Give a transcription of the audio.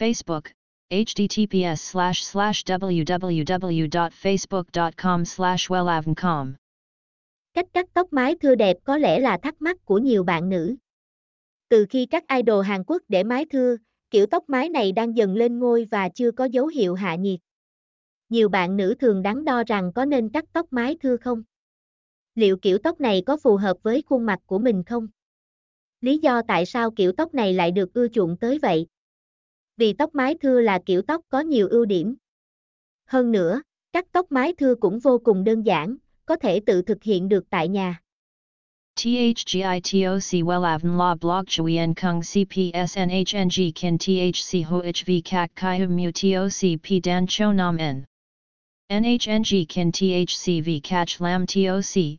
Facebook, https slash slash www.facebook.com slash wellavncom. Cách cắt tóc mái thưa đẹp có lẽ là thắc mắc của nhiều bạn nữ. Từ khi các idol Hàn Quốc để mái thưa, kiểu tóc mái này đang dần lên ngôi và chưa có dấu hiệu hạ nhiệt. Nhiều bạn nữ thường đắn đo rằng có nên cắt tóc mái thưa không? Liệu kiểu tóc này có phù hợp với khuôn mặt của mình không? Lý do tại sao kiểu tóc này lại được ưa chuộng tới vậy? Vì tóc mái thưa là kiểu tóc có nhiều ưu điểm. Hơn nữa, cắt tóc mái thưa cũng vô cùng đơn giản, có thể tự thực hiện được tại nhà. THGITOC WELAVN La Blog Chuyen Kung CPSNHNG Kin THC HOHV Kak Kai Mu TOC P Dan Cho Nam N. NHNG Kin THCV CACH Lam TOC,